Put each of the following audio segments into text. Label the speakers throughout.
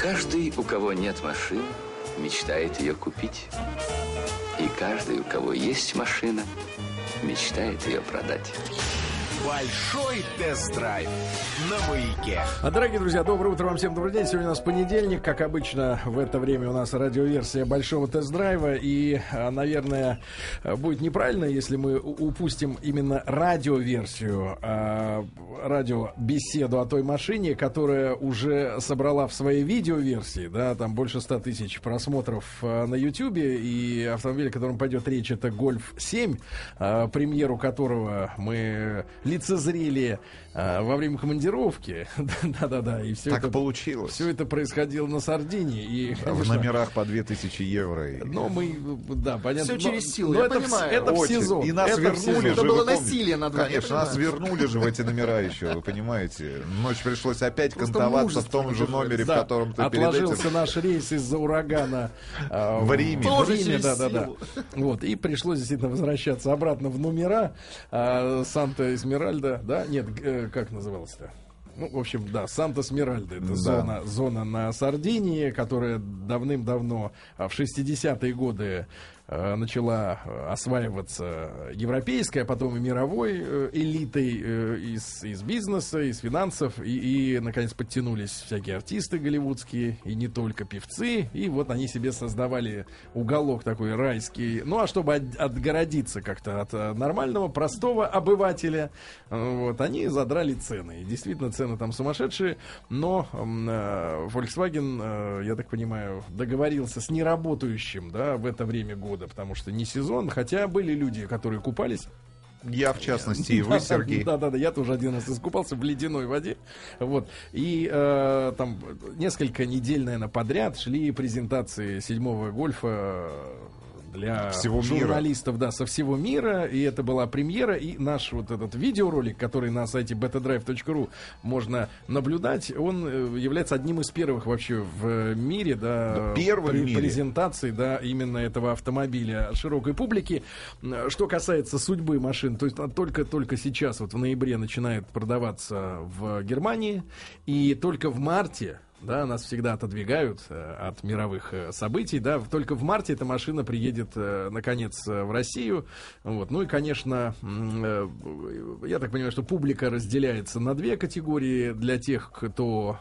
Speaker 1: Каждый, у кого нет машины, мечтает ее купить. И каждый, у кого есть машина, мечтает ее продать.
Speaker 2: Большой тест-драйв на маяке.
Speaker 3: А, дорогие друзья, доброе утро вам всем, добрый день. Сегодня у нас понедельник, как обычно, в это время у нас радиоверсия большого тест-драйва. И, а, наверное, будет неправильно, если мы упустим именно радиоверсию, а, радиобеседу о той машине, которая уже собрала в своей видеоверсии, да, там больше 100 тысяч просмотров а, на YouTube, и автомобиль, о котором пойдет речь, это Гольф 7, премьеру которого мы лицезрели а, во время командировки. Да-да-да.
Speaker 4: И все так это, получилось.
Speaker 3: Все это происходило на Сардинии. И,
Speaker 4: конечно, в номерах по 2000 евро.
Speaker 3: Но мы, да, понятно.
Speaker 5: Все через силу, я
Speaker 3: это,
Speaker 5: понимаю.
Speaker 3: Это в сезон.
Speaker 4: И нас
Speaker 3: это
Speaker 4: вернули же.
Speaker 5: Это было насилие над
Speaker 4: вами. Конечно, нас вернули же в эти номера еще, вы понимаете. Ночь пришлось опять Просто кантоваться в том же номере, да, в котором ты
Speaker 3: Отложился этим... наш рейс из-за урагана
Speaker 4: э, в Риме.
Speaker 3: В Риме, да-да-да. Вот, и пришлось действительно возвращаться обратно в номера э, Санта-Эсмеральда, да, нет, э, как называлось-то? Ну, в общем, да, Санта-Смиральда. Это да. зона, зона на Сардинии, которая давным-давно, а, в 60-е годы, начала э, осваиваться европейская, потом и мировой э, элитой из, из бизнеса, из финансов, и, и, наконец, подтянулись всякие артисты голливудские, и не только певцы, и вот они себе создавали уголок такой райский, ну, а чтобы от, отгородиться как-то от нормального, простого обывателя, вот, они задрали цены, и действительно, цены там сумасшедшие, но Volkswagen, я так понимаю, договорился с неработающим, да, в это время года, года, потому что не сезон, хотя были люди, которые купались.
Speaker 4: Я, в частности, и вы, Сергей.
Speaker 3: Да, да, да, я тоже один раз искупался в ледяной воде. Вот. И э, там несколько недель, наверное, подряд шли презентации седьмого гольфа для всего журналистов, мира. да, со всего мира. И это была премьера. И наш вот этот видеоролик, который на сайте betadrive.ru можно наблюдать, он э, является одним из первых вообще в мире, да,
Speaker 4: Первый при, мире.
Speaker 3: презентаций, да, именно этого автомобиля широкой публики. Что касается судьбы машин, то есть только-только сейчас, вот в ноябре начинает продаваться в Германии, и только в марте да, нас всегда отодвигают э, от мировых э, событий, да, только в марте эта машина приедет, э, наконец, в Россию, вот, ну и, конечно, я так понимаю, что публика разделяется на две категории, для тех, кто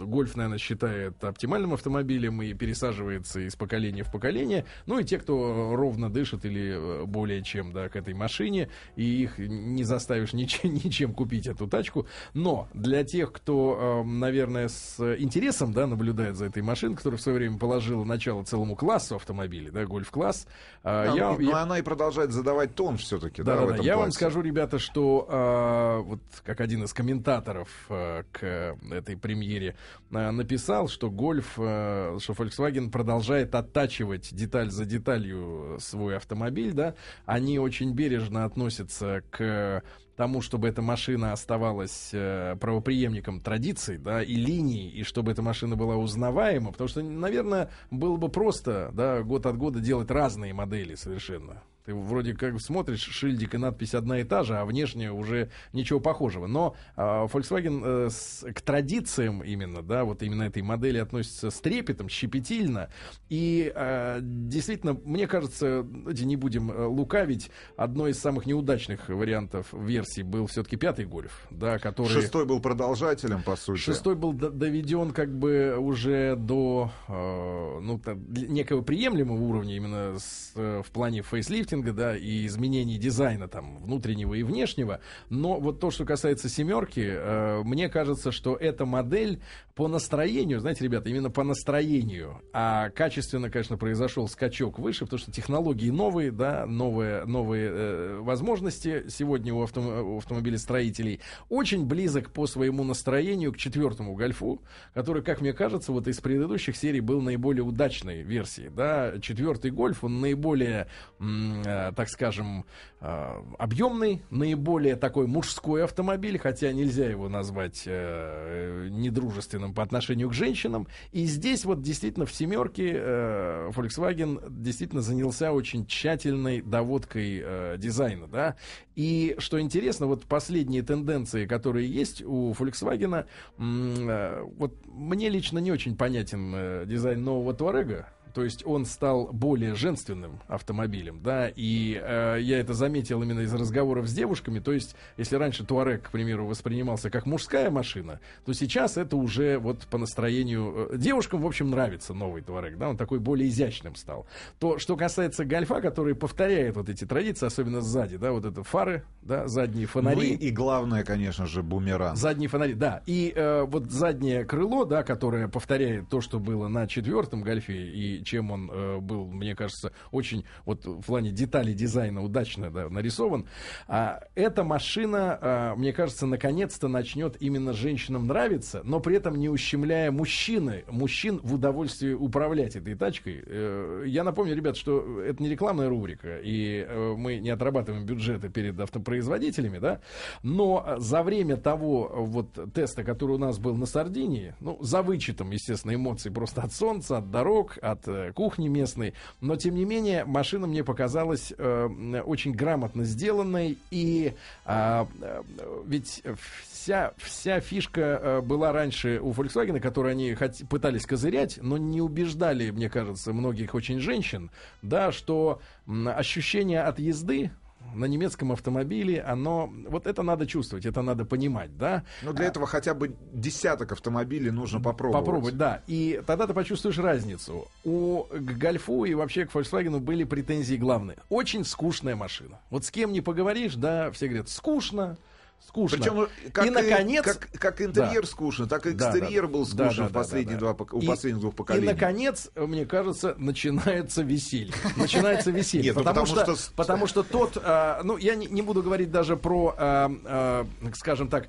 Speaker 3: гольф, наверное, считает оптимальным автомобилем и пересаживается из поколения в поколение, ну и те, кто ровно дышит или более чем, да, к этой машине, и их не заставишь ничем, ничем купить эту тачку, но для тех, кто, наверное, с с интересом, да, наблюдает за этой машиной, которая в свое время положила начало целому классу автомобилей, да, гольф-класс.
Speaker 4: А, я, но я... она и продолжает задавать тон все-таки, да,
Speaker 3: да, да, да. Я вам скажу, ребята, что а, вот как один из комментаторов а, к этой премьере а, написал, что гольф, а, что Volkswagen продолжает оттачивать деталь за деталью свой автомобиль, да, они очень бережно относятся к тому, чтобы эта машина оставалась э, правоприемником традиций, да, и линий, и чтобы эта машина была узнаваема, потому что, наверное, было бы просто, да, год от года делать разные модели совершенно. Ты вроде как смотришь шильдик и надпись одна и та же, а внешне уже ничего похожего. Но э, Volkswagen э, с, к традициям именно, да, вот именно этой модели относится с трепетом, щепетильно. И э, действительно, мне кажется, давайте не будем э, лукавить, одной из самых неудачных вариантов версии был все-таки пятый Гольф, да, который...
Speaker 4: Шестой был продолжателем, по сути.
Speaker 3: Шестой был доведен как бы уже до э, ну, некого приемлемого уровня именно с, э, в плане фейслифтинга, маркетинга, да, и изменений дизайна там внутреннего и внешнего. Но вот то, что касается семерки, э, мне кажется, что эта модель по настроению, знаете, ребята, именно по настроению, а качественно, конечно, произошел скачок выше, потому что технологии новые, да, новые, новые э, возможности сегодня у, авто, у автомобилестроителей. Очень близок по своему настроению к четвертому гольфу, который, как мне кажется, вот из предыдущих серий был наиболее удачной версией, да, четвертый гольф, он наиболее м- э, так скажем, э, объемный, наиболее такой мужской автомобиль, хотя нельзя его назвать э, недружественным по отношению к женщинам. И здесь вот действительно в семерке Volkswagen действительно занялся очень тщательной доводкой дизайна, да. И что интересно, вот последние тенденции, которые есть у Volkswagen, вот мне лично не очень понятен дизайн нового Туарега, то есть он стал более женственным автомобилем, да, и э, я это заметил именно из разговоров с девушками, то есть если раньше Туарек, к примеру, воспринимался как мужская машина, то сейчас это уже вот по настроению э, девушкам, в общем, нравится новый Туарек, да, он такой более изящным стал. То, что касается Гольфа, который повторяет вот эти традиции, особенно сзади, да, вот это фары, да, задние фонари. Ну и,
Speaker 4: и главное, конечно же, бумеранг.
Speaker 3: Задние фонари, да, и э, вот заднее крыло, да, которое повторяет то, что было на четвертом Гольфе и чем он э, был, мне кажется, очень вот в плане деталей дизайна удачно да, нарисован. А, эта машина, а, мне кажется, наконец-то начнет именно женщинам нравиться, но при этом не ущемляя мужчины, мужчин в удовольствии управлять этой тачкой. Э, я напомню, ребят, что это не рекламная рубрика, и э, мы не отрабатываем бюджеты перед автопроизводителями, да, но за время того вот теста, который у нас был на Сардинии, ну, за вычетом, естественно, эмоций просто от солнца, от дорог, от э, кухни местной. Но, тем не менее, машина мне показалась э, очень грамотно сделанной. И а, э, ведь вся, вся фишка э, была раньше у Volkswagen, которую они хот- пытались козырять, но не убеждали, мне кажется, многих очень женщин, да, что ощущение от езды на немецком автомобиле, оно, вот это надо чувствовать, это надо понимать, да.
Speaker 4: Но для а, этого хотя бы десяток автомобилей нужно попробовать.
Speaker 3: Попробовать, да. И тогда ты почувствуешь разницу. У к Гольфу и вообще к Volkswagen были претензии главные. Очень скучная машина. Вот с кем не поговоришь, да, все говорят, скучно, скучно. Причем,
Speaker 4: как и, наконец... Как, как интерьер да. скучно, так и экстерьер да, был скучен да, да, в последние да, да, два, у и, последних двух поколений.
Speaker 3: И, наконец, мне кажется, начинается веселье. Начинается веселье. Нет, ну потому, потому, что, потому что тот... А, ну, я не, не буду говорить даже про, а, а, скажем так,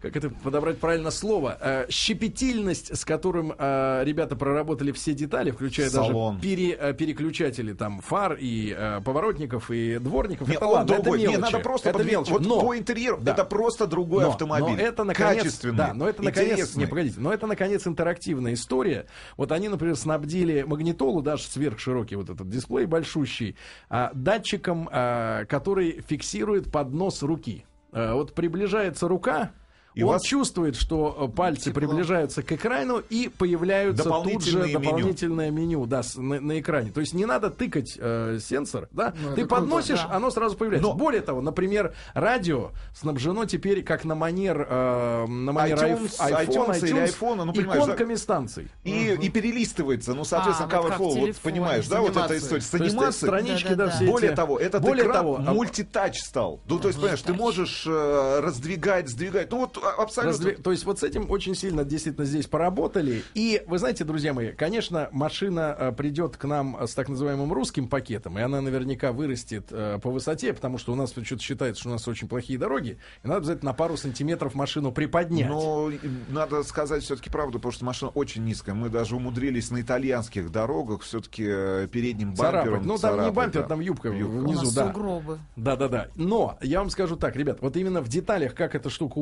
Speaker 3: как это подобрать правильно слово, э, щепетильность, с которым э, ребята проработали все детали, включая Салон. даже пере, э, переключатели там фар и э, поворотников и дворников.
Speaker 4: Не, это ладно, другой. это мелочи. Не, надо просто
Speaker 3: это мелочи.
Speaker 4: Вот но, по интерьеру да. это просто другой но, автомобиль.
Speaker 3: Но это наконец, Качественный, да, но это наконец, интересный. не, погодите, но это наконец интерактивная история. Вот они, например, снабдили магнитолу, даже сверхширокий вот этот дисплей большущий, э, датчиком, э, который фиксирует поднос руки. Э, вот приближается рука, и он вас... чувствует, что э, пальцы Тепло. приближаются к экрану и появляются тут же меню. дополнительное меню да, на, на экране. То есть не надо тыкать э, сенсор, да? Ну, Ты подносишь, круто, да. оно сразу появляется. Но... Более того, например, радио снабжено теперь как на манер, э, на манер iTunes, iPhone, iTunes, iTunes, iPhone ну, иконками да? станций.
Speaker 4: И, угу. и перелистывается, ну, соответственно, а, cover вот понимаешь, да, вот эта история. С анимацией.
Speaker 3: Странички, да, да,
Speaker 4: да. Более того, этот Более экран того, а мультитач стал. Ну, то есть, понимаешь, ты можешь э, раздвигать, сдвигать. Ну, вот абсолютно. Раздвиг...
Speaker 3: То есть вот с этим очень сильно действительно здесь поработали. И вы знаете, друзья мои, конечно, машина э, придет к нам с так называемым русским пакетом, и она наверняка вырастет э, по высоте, потому что у нас что-то считается, что у нас очень плохие дороги, и надо обязательно на пару сантиметров машину приподнять.
Speaker 4: Но надо сказать все-таки правду, потому что машина очень низкая. Мы даже умудрились на итальянских дорогах все-таки э, передним бампером царапать.
Speaker 3: Ну, там не бампер, да. там юбка, юбка. внизу, да.
Speaker 5: Сугробы.
Speaker 3: Да, да, да. Но я вам скажу так, ребят, вот именно в деталях, как эта штука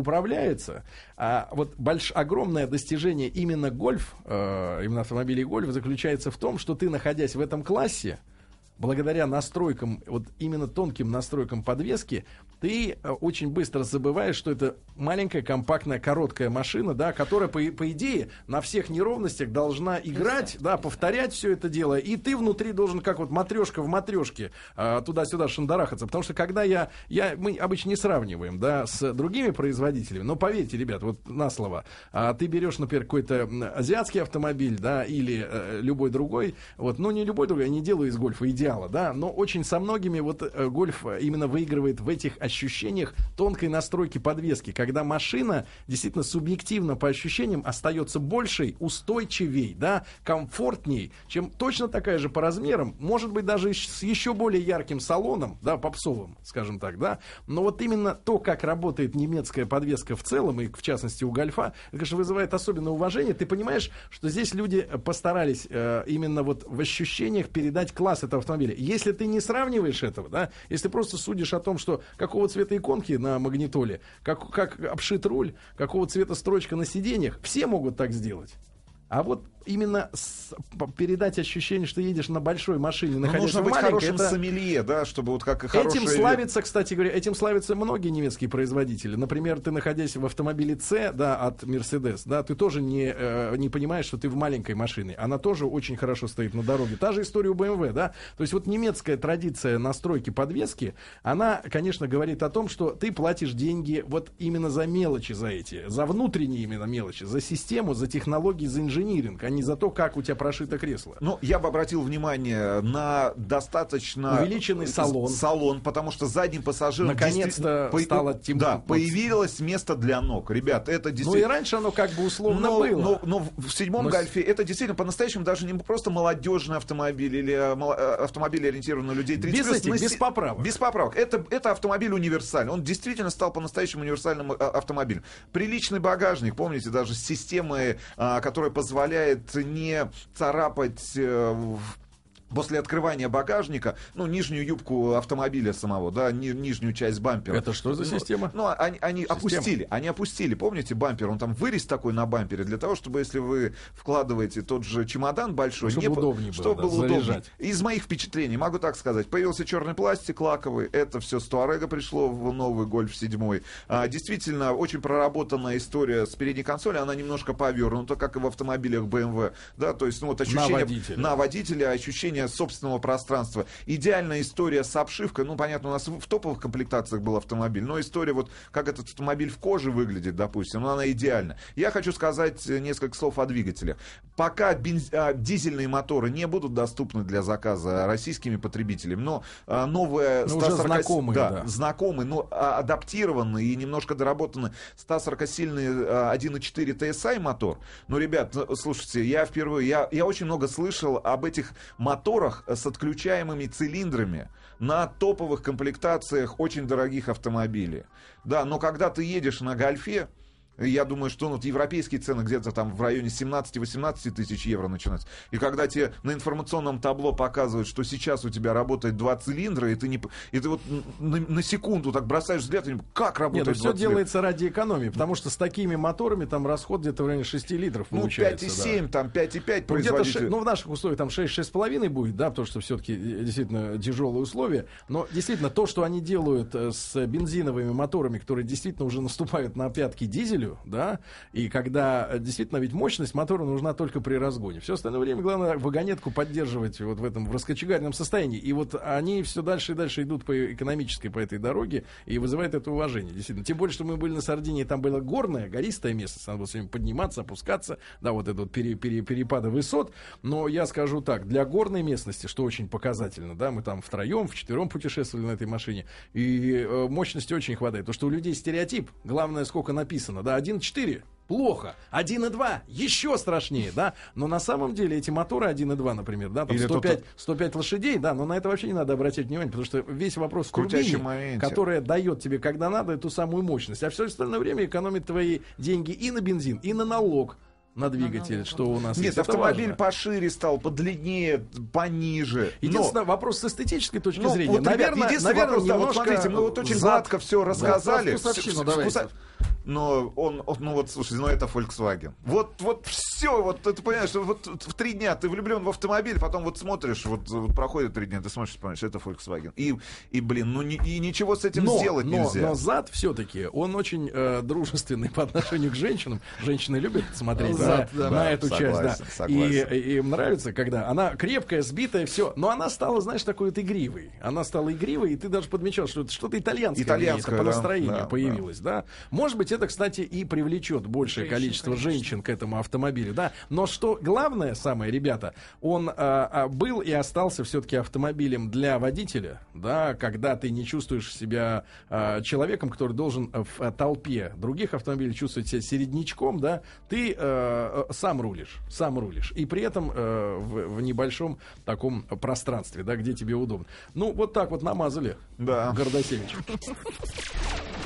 Speaker 3: управляется, а вот больш, огромное достижение именно гольф, э, именно автомобилей гольф заключается в том, что ты, находясь в этом классе, благодаря настройкам, вот именно тонким настройкам подвески, ты э, очень быстро забываешь, что это маленькая, компактная, короткая машина, да, которая, по, по идее, на всех неровностях должна играть, да, повторять все это дело, и ты внутри должен, как вот матрешка в матрешке, э, туда-сюда шандарахаться, потому что когда я, я, мы обычно не сравниваем, да, с другими производителями, но поверьте, ребят, вот на слово, а ты берешь, например, какой-то азиатский автомобиль, да, или э, любой другой, вот, ну, не любой другой, я не делаю из гольфа идеально, идеала, да, но очень со многими вот э, гольф именно выигрывает в этих ощущениях тонкой настройки подвески, когда машина действительно субъективно по ощущениям остается большей, устойчивей, да, комфортней, чем точно такая же по размерам, может быть даже с еще более ярким салоном, да, попсовым, скажем так, да, но вот именно то, как работает немецкая подвеска в целом, и в частности у гольфа, это, конечно, вызывает особенное уважение. Ты понимаешь, что здесь люди постарались э, именно вот в ощущениях передать класс этого автомобиля автомобиля. Если ты не сравниваешь этого, да, если просто судишь о том, что какого цвета иконки на магнитоле, как, как обшит руль, какого цвета строчка на сиденьях, все могут так сделать. А вот именно с, передать ощущение, что едешь на большой машине,
Speaker 4: Ну,
Speaker 3: находясь
Speaker 4: нужно
Speaker 3: в
Speaker 4: быть
Speaker 3: маленькой,
Speaker 4: хорошим
Speaker 3: это-
Speaker 4: сомелье, да, чтобы вот как и хорошие...
Speaker 3: Этим славятся, кстати говоря, этим славятся многие немецкие производители. Например, ты находясь в автомобиле C, да, от Mercedes, да, ты тоже не, э, не понимаешь, что ты в маленькой машине. Она тоже очень хорошо стоит на дороге. Та же история у BMW, да. То есть вот немецкая традиция настройки подвески, она, конечно, говорит о том, что ты платишь деньги вот именно за мелочи за эти, за внутренние именно мелочи, за систему, за технологии, за инжиниринг, а не за то, как у тебя прошито кресло.
Speaker 4: Ну, я бы обратил внимание на достаточно...
Speaker 3: Увеличенный салон.
Speaker 4: Салон, потому что задним пассажирам...
Speaker 3: Наконец-то
Speaker 4: действительно
Speaker 3: стало тем-
Speaker 4: Да, появилось место для ног. Ребят, это
Speaker 3: Ну и
Speaker 4: действительно...
Speaker 3: раньше оно как бы условно
Speaker 4: но,
Speaker 3: было.
Speaker 4: но- но в седьмом
Speaker 3: Но
Speaker 4: гольфе это действительно по-настоящему даже не просто молодежный автомобиль или э, э, автомобиль ориентированный на людей 30
Speaker 3: Без
Speaker 4: плюс,
Speaker 3: этих,
Speaker 4: на
Speaker 3: без поправок.
Speaker 4: Без поправок. Это, это автомобиль универсальный. Он действительно стал по-настоящему универсальным э, автомобилем. Приличный багажник, помните, даже с системой, которая позволяет не царапать э, После открывания багажника, ну, нижнюю юбку автомобиля самого, да, ни- нижнюю часть бампера.
Speaker 3: Это что за
Speaker 4: Ну,
Speaker 3: система?
Speaker 4: Ну, они, они опустили, они опустили, помните, бампер, он там вырез такой на бампере, для того, чтобы, если вы вкладываете тот же чемодан большой,
Speaker 3: Чтобы
Speaker 4: не
Speaker 3: удобнее было,
Speaker 4: чтобы
Speaker 3: да,
Speaker 4: было удобнее.
Speaker 3: заряжать.
Speaker 4: Из моих впечатлений, могу так сказать, появился черный пластик лаковый, это все с Туарега пришло в новый Гольф 7. А, действительно, очень проработанная история с передней консоли, она немножко повернута, как и в автомобилях BMW, да, то есть, ну, вот ощущение...
Speaker 3: водителя.
Speaker 4: На водителя, ощущение собственного пространства. Идеальная история с обшивкой, ну, понятно, у нас в топовых комплектациях был автомобиль, но история вот, как этот автомобиль в коже выглядит, допустим, ну, она идеальна. Я хочу сказать э, несколько слов о двигателях. Пока бенз- а, дизельные моторы не будут доступны для заказа российскими потребителями, но а, новая...
Speaker 3: Ну, уже
Speaker 4: 140
Speaker 3: знакомые,
Speaker 4: да,
Speaker 3: да.
Speaker 4: знакомый, но а, адаптированный и немножко доработанный 140-сильный а, 1.4 TSI мотор. Ну, ребят, ну, слушайте, я впервые, я, я очень много слышал об этих моторах с отключаемыми цилиндрами на топовых комплектациях очень дорогих автомобилей. Да, но когда ты едешь на гольфе, я думаю, что ну, европейские цены где-то там в районе 17-18 тысяч евро начинаются. И когда тебе на информационном табло показывают, что сейчас у тебя работает два цилиндра, и ты, не, и ты вот на, на секунду так бросаешь взгляд, и как
Speaker 3: Нет,
Speaker 4: работает
Speaker 3: ну
Speaker 4: два
Speaker 3: все
Speaker 4: цилиндра?
Speaker 3: делается ради экономии, потому что с такими моторами там расход где-то в районе 6 литров
Speaker 4: Ну,
Speaker 3: получается.
Speaker 4: 5,7, там 5,5
Speaker 3: Ну,
Speaker 4: производитель.
Speaker 3: ше- ну, в наших условиях там 6-6,5 будет, да, потому что все-таки действительно тяжелые условия. Но действительно, то, что они делают э, с бензиновыми моторами, которые действительно уже наступают на пятки дизелю, да, и когда э, действительно ведь мощность мотора нужна только при разгоне. Все остальное время главное вагонетку поддерживать вот в этом в раскочегаренном состоянии. И вот они все дальше и дальше идут по экономической по этой дороге и вызывает это уважение. Действительно. Тем более, что мы были на Сардинии, там было горное, гористое место, надо было сегодня подниматься, опускаться, да, вот это пере- пере- перепады высот. Но я скажу так, для горной местности, что очень показательно, да, мы там втроем, вчетвером путешествовали на этой машине, и э, мощности очень хватает. Потому что у людей стереотип, главное, сколько написано, да, 1.4, плохо. 1.2 еще страшнее, да. Но на самом деле эти моторы 1.2, например, да, там
Speaker 4: Или
Speaker 3: 105, 105 лошадей, да, но на это вообще не надо обращать внимание, потому что весь вопрос в
Speaker 4: Крутящем
Speaker 3: турбине,
Speaker 4: моменте.
Speaker 3: которая дает тебе, когда надо, эту самую мощность. А все остальное время экономит твои деньги и на бензин, и на налог на двигатель, что у нас
Speaker 4: Нет,
Speaker 3: есть.
Speaker 4: Автомобиль
Speaker 3: важно.
Speaker 4: пошире стал, подлиннее, пониже. Но-
Speaker 3: Единственное, вопрос с эстетической точки
Speaker 4: Ну,
Speaker 3: зрения.
Speaker 4: вот, ребят,
Speaker 3: наверное,
Speaker 4: единственный
Speaker 3: наверное,
Speaker 4: вопрос, да, вот смотрите, мы вот очень
Speaker 3: зад-
Speaker 4: гладко все рассказали.
Speaker 3: за вкусовщину
Speaker 4: вс-
Speaker 3: давайте.
Speaker 4: вкуса- Но он, он- ну вот, слушайте, ну это Volkswagen. Вот, вот все, вот ты понимаешь, вот в три дня ты влюблен в автомобиль, потом вот смотришь, вот, вот проходит три дня, ты смотришь, понимаешь, это Volkswagen. И, и блин, ну ни- и ничего с этим
Speaker 3: но,
Speaker 4: сделать
Speaker 3: но,
Speaker 4: нельзя.
Speaker 3: но зад все-таки, он очень э, дружественный по отношению к женщинам. Женщины любят смотреть
Speaker 4: Зад,
Speaker 3: на,
Speaker 4: да.
Speaker 3: на
Speaker 4: Да,
Speaker 3: эту
Speaker 4: согласен,
Speaker 3: часть. Да.
Speaker 4: Согласен.
Speaker 3: и им нравится, когда она крепкая, сбитая, все. Но она стала, знаешь, такой вот игривой. Она стала игривой, и ты даже подмечал, что это что-то итальянское,
Speaker 4: Итальянское,
Speaker 3: это по
Speaker 4: да,
Speaker 3: настроению
Speaker 4: да,
Speaker 3: появилось. Да. Может быть, это, кстати, и привлечет большее количество женщин к этому автомобилю. Да. Но что главное самое, ребята, он а, а, был и остался все-таки автомобилем для водителя, да, когда ты не чувствуешь себя а, человеком, который должен в а, толпе других автомобилей чувствовать себя середнячком, да, ты а, сам рулишь, сам рулишь. И при этом а, в, в небольшом таком пространстве, да, где тебе удобно. Ну, вот так вот намазали
Speaker 4: Да.
Speaker 3: Гордосевич.